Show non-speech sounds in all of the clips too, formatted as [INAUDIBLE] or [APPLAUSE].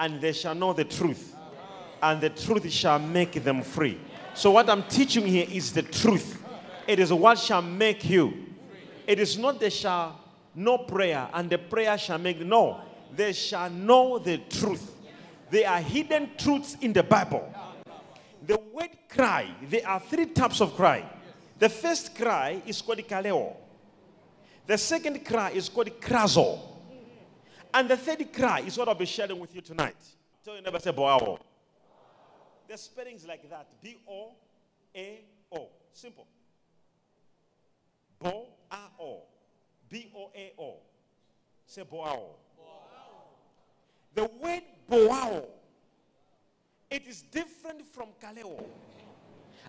and they shall know the truth, and the truth shall make them free. So, what I'm teaching here is the truth. It is what shall make you. It is not they shall know prayer, and the prayer shall make. No, they shall know the truth. There are hidden truths in the Bible. The word cry, there are three types of cry. The first cry is called kaleo. The second cry is called krazo. And the third cry is what I'll be sharing with you tonight. Tell you never say boao. Oh. The spelling is like that. B O A O. Simple. Bo A O. Oh. B O A O. Say boao. Oh. The word boao, it is different from kaleo.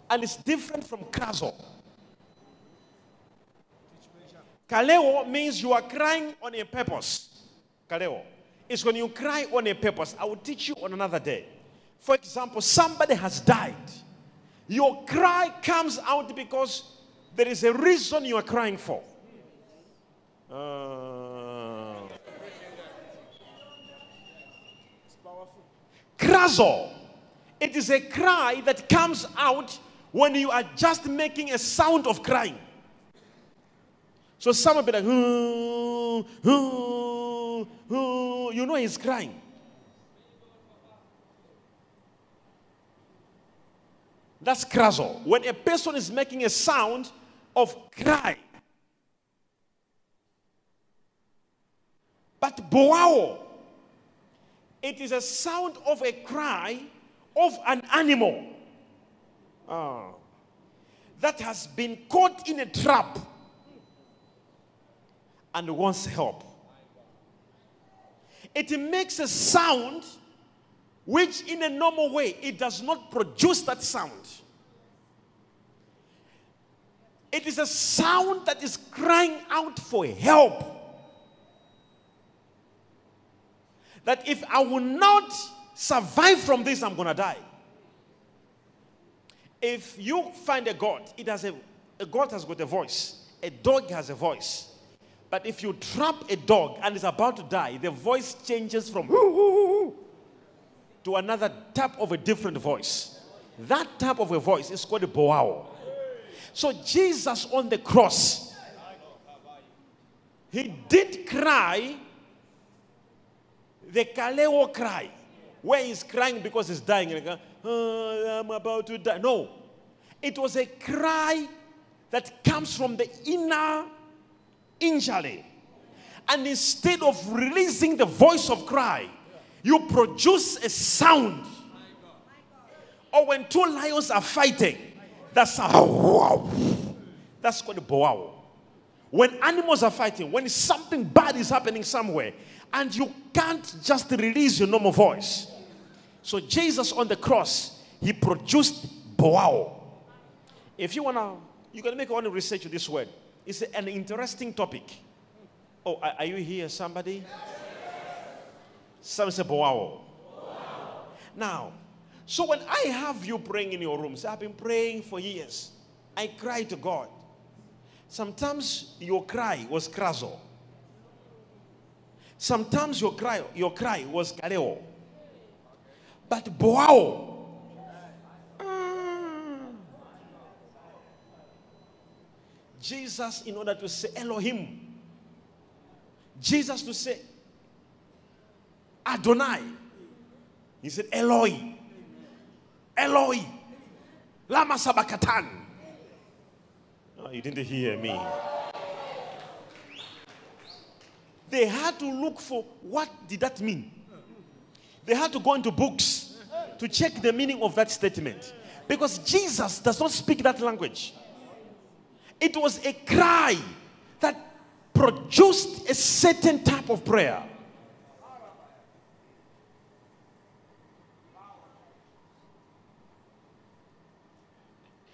And it's different from krazo. Kaleo means you are crying on a purpose. Kaleo is when you cry on a purpose. I will teach you on another day. For example, somebody has died. Your cry comes out because there is a reason you are crying for. Uh, Krazo. It is a cry that comes out when you are just making a sound of crying. So someone be like, "Hmm, hmm, hmm," you know he's crying. That's krazo. When a person is making a sound of cry. But boao, it is a sound of a cry of an animal ah, that has been caught in a trap and wants help. It makes a sound which, in a normal way, it does not produce that sound. It is a sound that is crying out for help. That if I will not survive from this, I'm going to die. If you find a God, it has a, a God has got a voice. A dog has a voice. But if you trap a dog and it's about to die, the voice changes from to another type of a different voice. That type of a voice is called a boao. So Jesus on the cross, he did cry the kaleo cry, where he's crying because he's dying. And oh, I'm about to die. No, it was a cry that comes from the inner injury. And instead of releasing the voice of cry, you produce a sound. Or when two lions are fighting, that's a wow. That's called a boao. When animals are fighting, when something bad is happening somewhere, and you can't just release your normal voice. So Jesus on the cross, he produced boao. If you wanna, you can make own research this word. It's an interesting topic. Oh, are you here, somebody? Some say boao. Now, so when I have you praying in your rooms, I've been praying for years. I cry to God. Sometimes your cry was krazo. Sometimes your cry, your cry was kaleo. But boao. Jesus, in order to say Elohim, Jesus to say Adonai, he said Eloi, Eloi, Lama Sabachthani. Oh, you didn't hear me. They had to look for what did that mean. They had to go into books to check the meaning of that statement. Because Jesus does not speak that language. It was a cry that produced a certain type of prayer.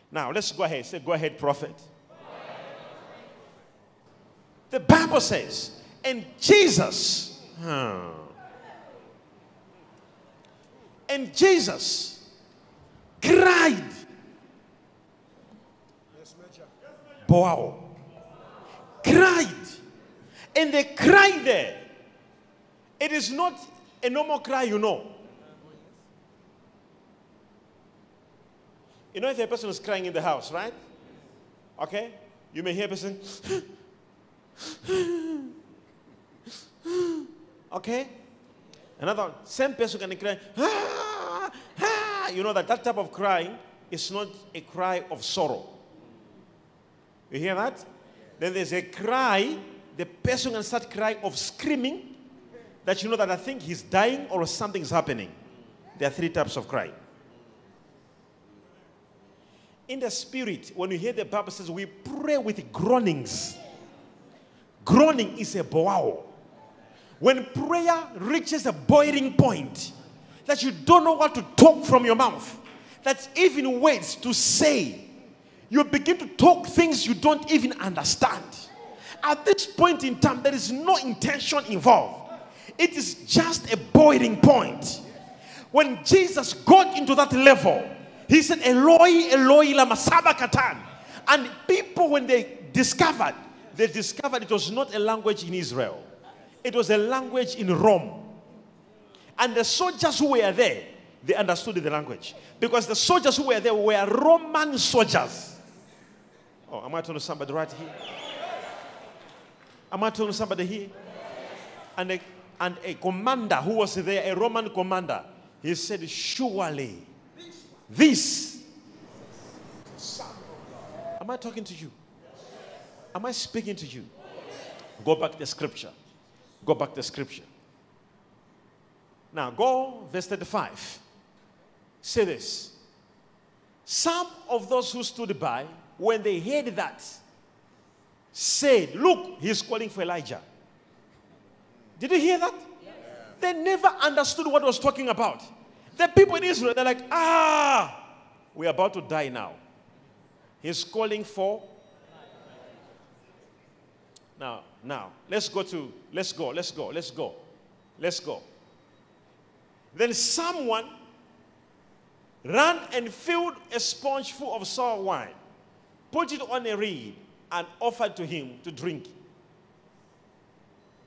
Now, let's go ahead. Say, go ahead, prophet. The Bible says, and Jesus, and Jesus cried. Wow. Cried. And they cry there, it is not A normal cry, you know. You know if a person is crying in the house, right? Okay? You may hear a person. [GASPS] okay? Another same person can cry. Ah, ah. You know that that type of crying is not a cry of sorrow. You hear that? Then there's a cry, the person can start crying of screaming that you know that I think he's dying or something's happening. There are three types of cry. In the spirit, when you hear the Bible says we pray with groanings. Groaning is a bow. When prayer reaches a boiling point, that you don't know what to talk from your mouth, that even words to say, you begin to talk things you don't even understand. At this point in time, there is no intention involved, it is just a boiling point. When Jesus got into that level, he said, Eloi, Eloi, lama sabachthani. And people, when they discovered, they discovered it was not a language in Israel. It was a language in Rome. And the soldiers who were there, they understood the language. Because the soldiers who were there were Roman soldiers. Oh, am I talking to somebody right here? Am I talking to somebody here? And a, and a commander who was there, a Roman commander, he said, Surely this. Am I talking to you? Am I speaking to you? Go back to the scripture. Go back to the scripture. Now, go verse 35. Say this. Some of those who stood by, when they heard that, said, Look, he's calling for Elijah. Did you hear that? They never understood what was talking about. The people in Israel, they're like, Ah, we're about to die now. He's calling for. Now, now, let's go to, let's go, let's go, let's go, let's go. Then someone ran and filled a sponge full of sour wine, put it on a reed, and offered to him to drink,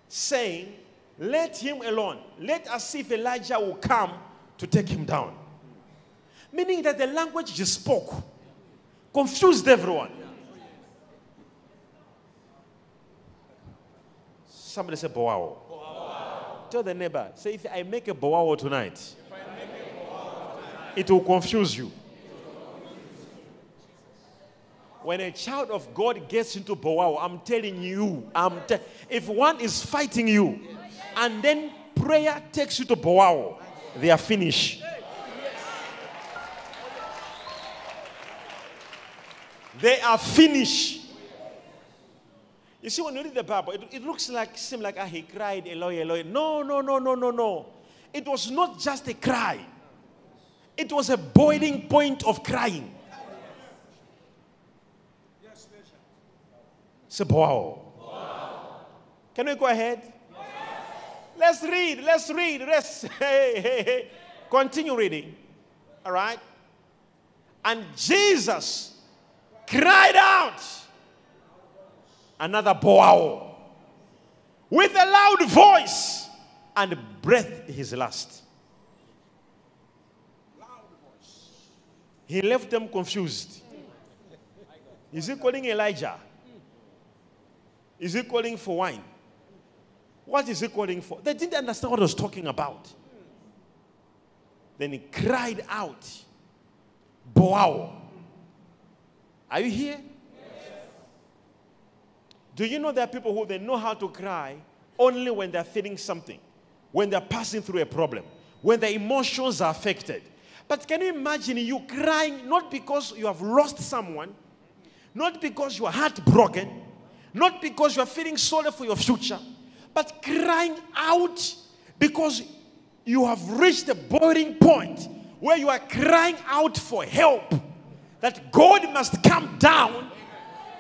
saying, Let him alone. Let us see if Elijah will come to take him down. Meaning that the language he spoke confused everyone. Somebody say boao. Tell the neighbor, say if I make a boao tonight, it will confuse you. When a child of God gets into boao, I'm telling you, I'm te- if one is fighting you, and then prayer takes you to boao, they are finished. They are finished. You see, when you read the Bible, it, it looks like, seem like ah, he cried, Eloi, Eloi. No, no, no, no, no, no. It was not just a cry. It was a boiling point of crying. Say, wow. Can we go ahead? Yes. Let's read. Let's read. Let's [LAUGHS] hey, hey, hey. continue reading. All right. And Jesus cried out another bow with a loud voice and breathed his last. He left them confused. Is he calling Elijah? Is he calling for wine? What is he calling for? They didn't understand what he was talking about. Then he cried out, Boao. Are you here? Do you know there are people who they know how to cry only when they're feeling something, when they're passing through a problem, when their emotions are affected? But can you imagine you crying not because you have lost someone, not because you are heartbroken, not because you are feeling sorry for your future, but crying out because you have reached a boiling point where you are crying out for help, that God must come down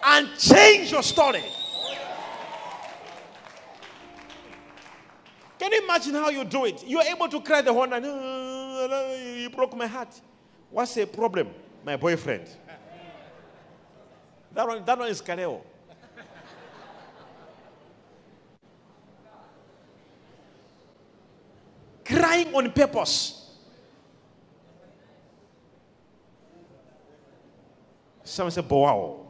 and change your story. Can you imagine how you do it? You're able to cry the whole night. Uh, You broke my heart. What's the problem? My boyfriend. That one, that one is Kaleo. crying on purpose. Someone said, Boao.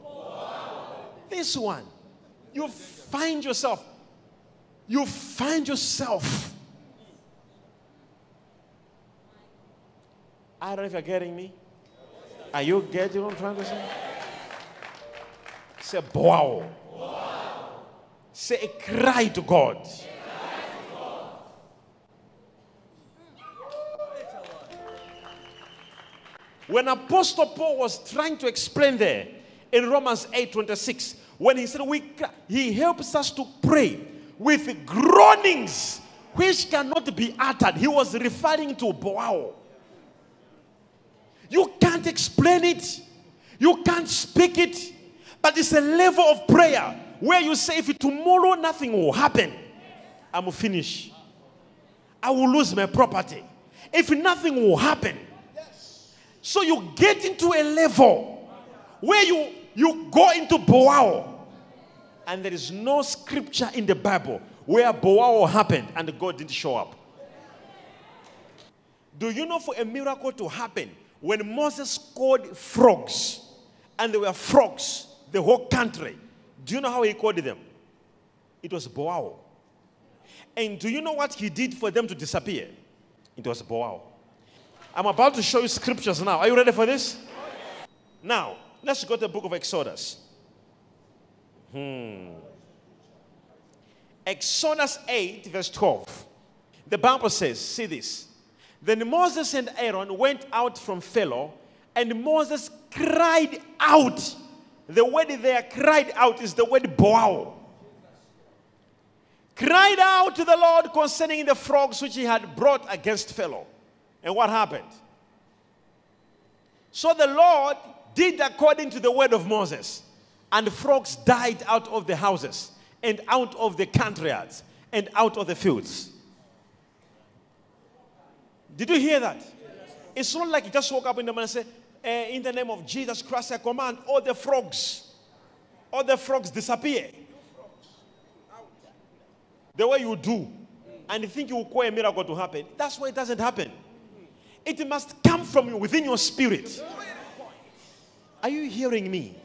This one, you find yourself, you find yourself. I don't know if you're getting me. Are you getting what I'm trying to say? Say, Boao. Say a cry to God. When Apostle Paul was trying to explain there in Romans 8 26, when he said, we, He helps us to pray with groanings which cannot be uttered, he was referring to Boao. You can't explain it, you can't speak it, but it's a level of prayer where you say, if tomorrow nothing will happen, I'm finished. I will lose my property. If nothing will happen. So you get into a level where you, you go into Boao. And there is no scripture in the Bible where Boao happened and God didn't show up. Do you know for a miracle to happen, when Moses called frogs, and there were frogs, the whole country, do you know how he called them? It was Boao. And do you know what he did for them to disappear? It was Boao. I'm about to show you scriptures now. Are you ready for this? Now, let's go to the book of Exodus. Hmm. Exodus 8, verse 12. The Bible says, see this. Then Moses and Aaron went out from Pharaoh, and Moses cried out the word there, cried out, is the word boao. Cried out to the Lord concerning the frogs which he had brought against Pharaoh. And what happened? So the Lord did according to the word of Moses, and frogs died out of the houses, and out of the countryyards, and out of the fields. Did you hear that? It's not like you just woke up in the morning and said, uh, in the name of Jesus Christ, I command all the frogs, all the frogs disappear. The way you do, and you think you will call a miracle to happen. That's why it doesn't happen. It must come from you within your spirit. Are you hearing me?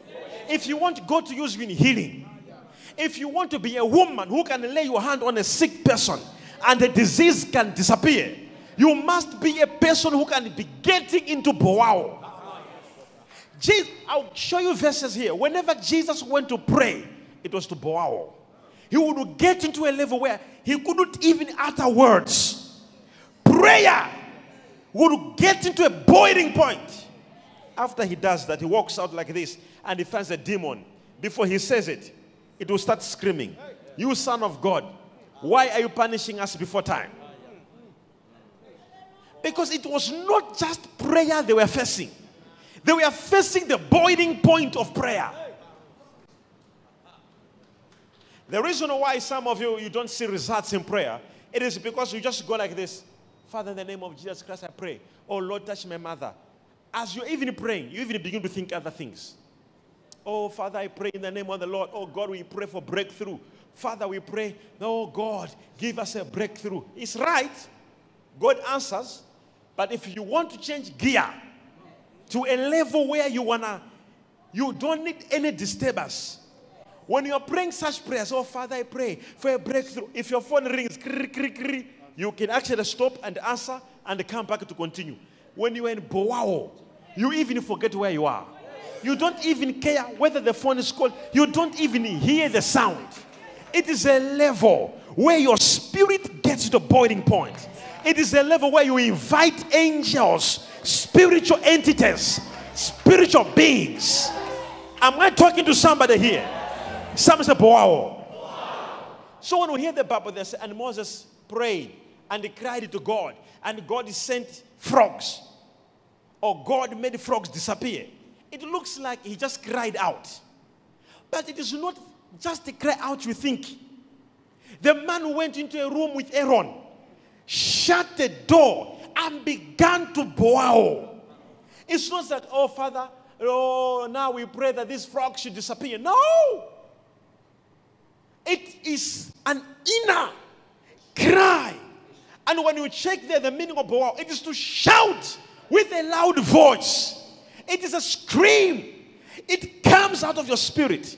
If you want God to use you in healing, if you want to be a woman who can lay your hand on a sick person and the disease can disappear, you must be a person who can be getting into Boao. Jesus, I'll show you verses here. Whenever Jesus went to pray, it was to Boao. He would get into a level where he couldn't even utter words. Prayer would get into a boiling point. After he does that, he walks out like this and he finds a demon. Before he says it, it will start screaming, You son of God, why are you punishing us before time? Because it was not just prayer they were facing. They were facing the boiling point of prayer. The reason why some of you you don't see results in prayer, it is because you just go like this. Father, in the name of Jesus Christ, I pray. Oh Lord, touch my mother. As you're even praying, you even begin to think other things. Oh Father, I pray in the name of the Lord. Oh God, we pray for breakthrough. Father, we pray, oh God, give us a breakthrough. It's right. God answers. But if you want to change gear, to a level where you wanna, you don't need any disturbance. When you're praying such prayers, oh Father, I pray for a breakthrough. If your phone rings, you can actually stop and answer and come back to continue. When you're in Boao, you even forget where you are. You don't even care whether the phone is called. You don't even hear the sound. It is a level where your spirit gets to the boiling point. It is a level where you invite angels spiritual entities, spiritual beings. Am I talking to somebody here? Somebody say, wow. So when we hear the Bible, they say, and Moses prayed and he cried to God, and God sent frogs, or God made frogs disappear. It looks like he just cried out. But it is not just a cry out, you think. The man went into a room with Aaron, shut the door, and began to bow. It's not like, oh, Father, oh, now we pray that this frog should disappear. No! It is an inner cry, And when you check there, the meaning of bow, it is to shout with a loud voice. It is a scream. It comes out of your spirit.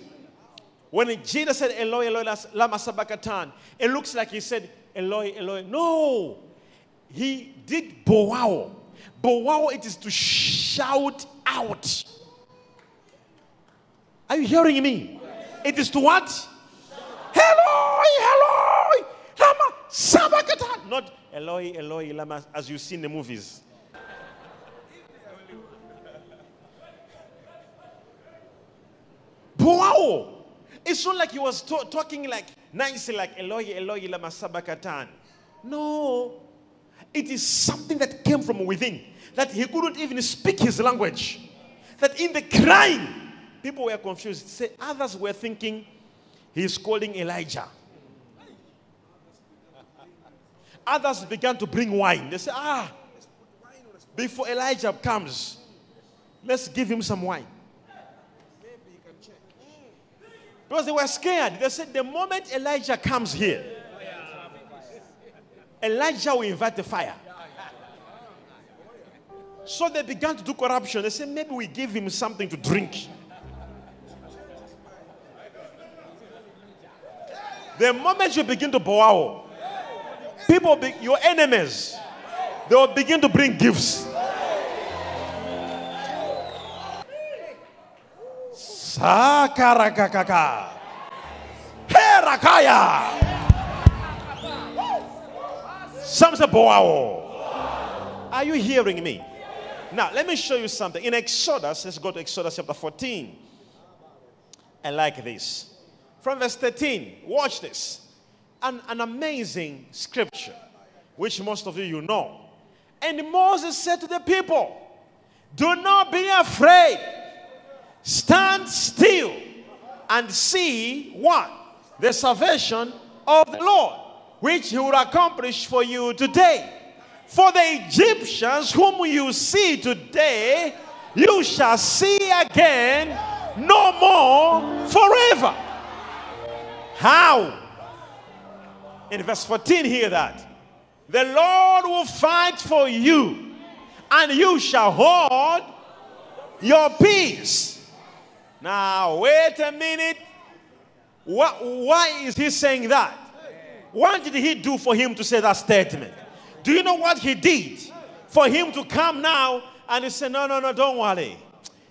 When Jesus said, Eloi, Eloi, lama sabachthani, it looks like he said, Eloi, Eloi. No. He did bow. Bow, it is to shout out. Are you hearing me? It is to what? Hello, Eloi, lama sabachthani. Not Eloi, Eloi, lama, as you see in the movies. Bow. It's not like he was to- talking like nicely, like Eloi, Eloi, lama sabachthani. No. It is something that came from within, that he couldn't even speak his language. That in the crying, people were confused. Say, others were thinking he's calling Elijah. Others began to bring wine. They say, ah, before Elijah comes, let's give him some wine. Because they were scared. They said, the moment Elijah comes here, Elijah will invite the fire. So they began to do corruption. They said, maybe we give him something to drink. The moment you begin to bow, people, be, your enemies, they will begin to bring gifts. Sakarakakaka. Herakaya. Some say bow. Are you hearing me? Now, let me show you something. In Exodus, let's go to Exodus chapter 14. I like this. From verse 13, watch this. An, an amazing scripture, which most of you you know. And Moses said to the people, Do not be afraid. Stand and see what? The salvation of the Lord, which he will accomplish for you today. For the Egyptians whom you see today, you shall see again no more forever. How? In verse 14, hear that. The Lord will fight for you, and you shall hold your peace. Now, wait a minute. What, why is he saying that? What did he do for him to say that statement? Do you know what he did for him to come now and he said, No, no, no, don't worry.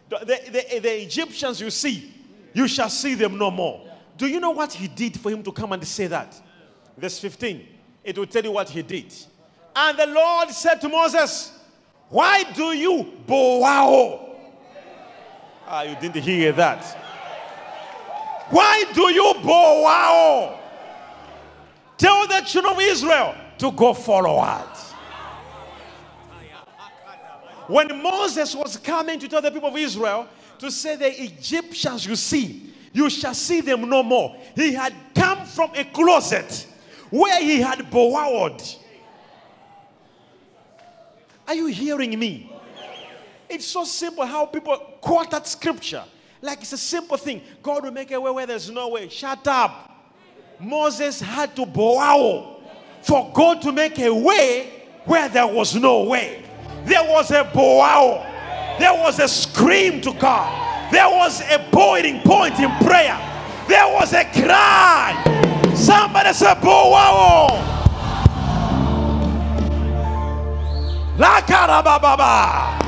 The, the, the Egyptians you see, you shall see them no more. Do you know what he did for him to come and say that? Verse 15, it will tell you what he did. And the Lord said to Moses, Why do you bow? Ah, you didn't hear that. Why do you bow? wow? Tell the children of Israel to go forward. When Moses was coming to tell the people of Israel to say, The Egyptians you see, you shall see them no more. He had come from a closet where he had bowed. Are you hearing me? It's so simple how people quote that scripture. Like it's a simple thing. God will make a way where there's no way. Shut up. Moses had to bow for God to make a way where there was no way. There was a bow. There was a scream to God. There was a boiling point in prayer. There was a cry. Somebody said, bow. La carababa.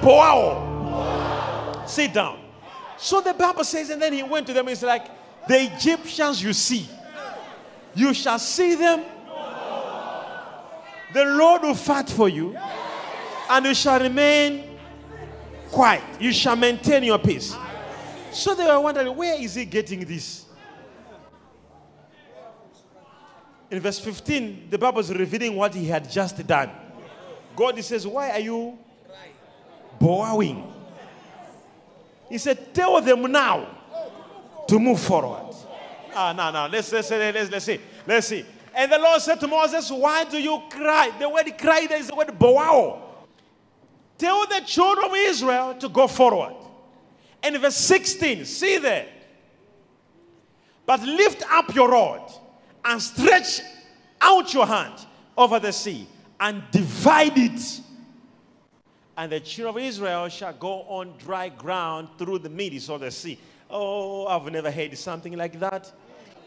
Bow. Sit down. So the Bible says, and then he went to them. It's like the Egyptians you see, you shall see them. The Lord will fight for you, and you shall remain quiet. You shall maintain your peace. So they were wondering, where is he getting this? In verse 15, the Bible is revealing what he had just done. God he says, Why are you bowing? He said, Tell them now to move forward. Ah, no, no. Let's, let's, let's, let's see. Let's see. And the Lord said to Moses, Why do you cry? The word cry there is the word bow. Tell the children of Israel to go forward. And verse 16, see there. But lift up your rod and stretch out your hand over the sea and divide it. And the children of Israel shall go on dry ground through the midst of the sea. Oh, I've never heard something like that.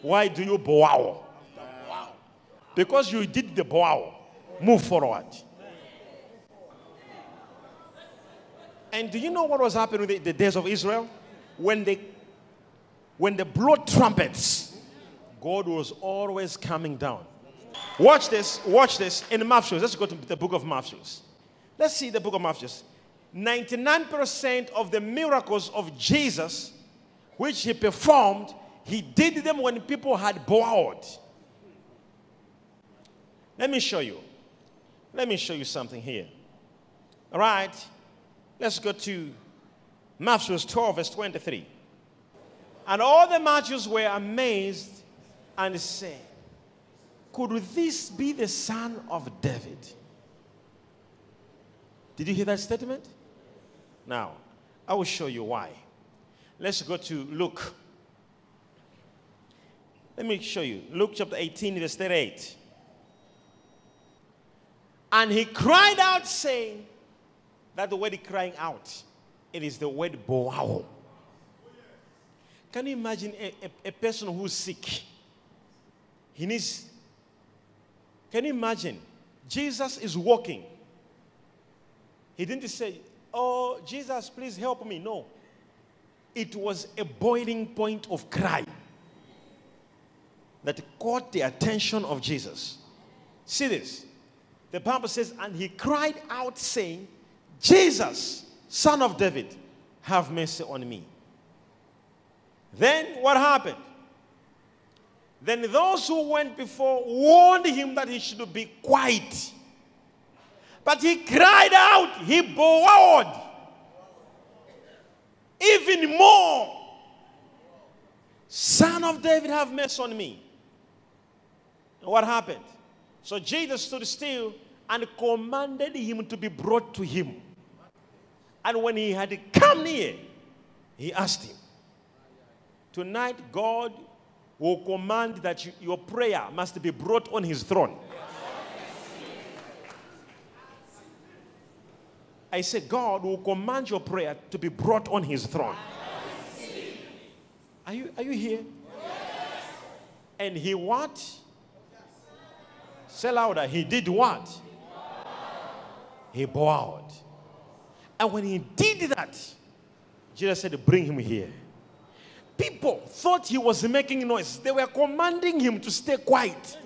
Why do you bow? Because you did the bow. Move forward. And do you know what was happening in the, the days of Israel? When they when they blew trumpets, God was always coming down. Watch this, watch this in Matthew. Let's go to the book of Matthew. Let's see the book of Matthew. 99% of the miracles of Jesus, which he performed, he did them when people had bowed. Let me show you. Let me show you something here. All right. Let's go to Matthew 12, verse 23. And all the Matthews were amazed and said, Could this be the son of David? Did you hear that statement? Now, I will show you why. Let's go to Luke. Let me show you. Luke chapter 18, verse 38. And he cried out, saying, That the word crying out, it is the word boao. Can you imagine a, a, a person who's sick? He needs. Can you imagine? Jesus is walking. He didn't say, Oh, Jesus, please help me. No. It was a boiling point of cry that caught the attention of Jesus. See this. The Bible says, And he cried out, saying, Jesus, son of David, have mercy on me. Then what happened? Then those who went before warned him that he should be quiet. But he cried out, he bowed even more. Son of David, have mercy on me. And what happened? So Jesus stood still and commanded him to be brought to him. And when he had come near, he asked him, Tonight, God will command that you, your prayer must be brought on his throne. I said, God will command your prayer to be brought on his throne. Are you, are you here? Yes. And he what? Say louder. He did what? He bowed. And when he did that, Jesus said, Bring him here. People thought he was making noise. They were commanding him to stay quiet.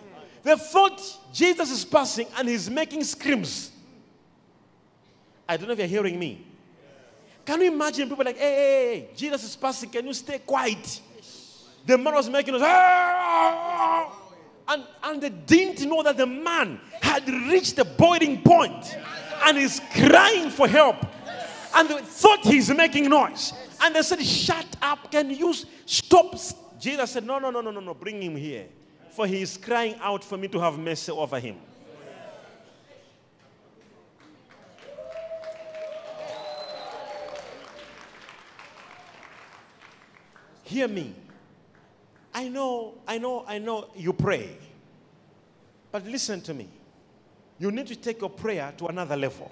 They thought Jesus is passing and he's making screams. I don't know if you're hearing me. Can you imagine people like, hey, hey, hey, Jesus is passing, can you stay quiet? The man was making noise. Ah! And, and they didn't know that the man had reached the boiling point and is crying for help. And they thought he's making noise. And they said, Shut up. Can you stop? Jesus said, No, no, no, no, no, no. Bring him here. For he is crying out for me to have mercy over him. Hear me. I know, I know, I know you pray. But listen to me. You need to take your prayer to another level.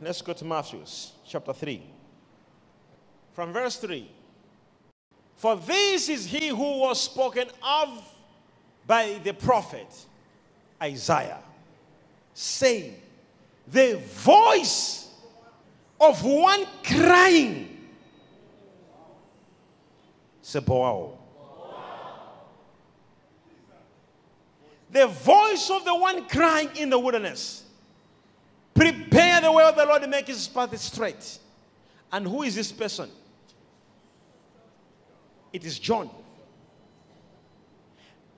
Let's go to Matthew chapter 3. From verse 3. For this is he who was spoken of by the prophet Isaiah, saying, The voice of one crying. Seboao. The voice of the one crying in the wilderness. Prepare the way of the Lord and make his path straight. And who is this person? It is John.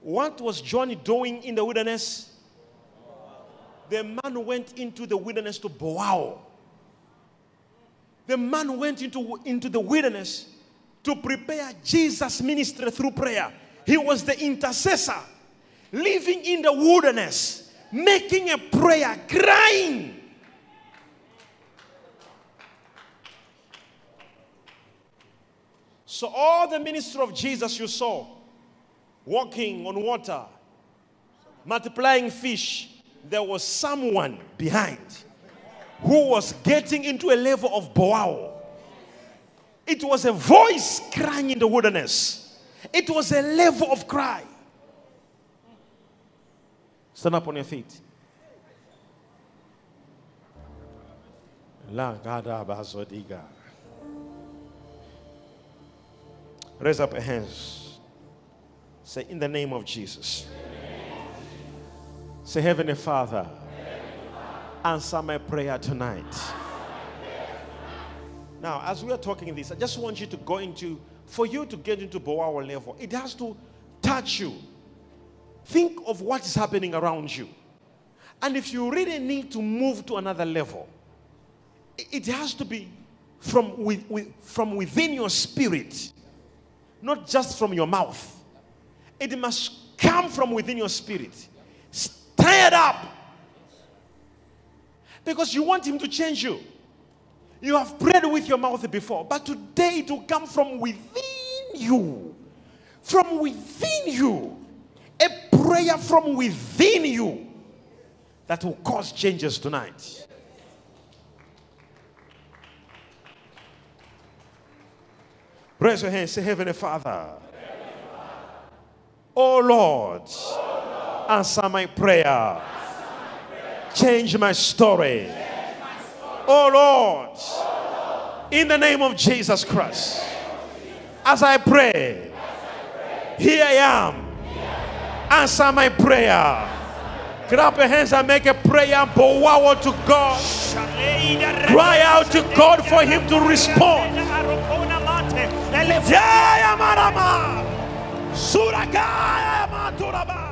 What was John doing in the wilderness? The man went into the wilderness to Boao. The man went into, into the wilderness to prepare Jesus' ministry through prayer. He was the intercessor, living in the wilderness, making a prayer, crying So, all the ministry of Jesus you saw, walking on water, multiplying fish, there was someone behind who was getting into a level of boao. It was a voice crying in the wilderness, it was a level of cry. Stand up on your feet. La gada. Raise up your hands. Say, in the name of Jesus. Say, Heavenly Father, answer my prayer tonight. Now, as we are talking this, I just want you to go into, for you to get into Boao level, it has to touch you. Think of what is happening around you. And if you really need to move to another level, it has to be from, with, with, from within your spirit, not just from your mouth. It must come from within your spirit. Stir it up. Because you want Him to change you. You have prayed with your mouth before, but today it will come from within you. From within you. A prayer from within you that will cause changes tonight. Raise your hand, say, Heavenly Father. Oh Lord, answer my prayer. Change my story. Oh Lord, in the name of Jesus Christ, as I pray, here I am. Answer my prayer. Clap your hands and make a prayer. Bow to God. Cry out to God for Him to respond. Jaya Marama. Surakaya Maturaba.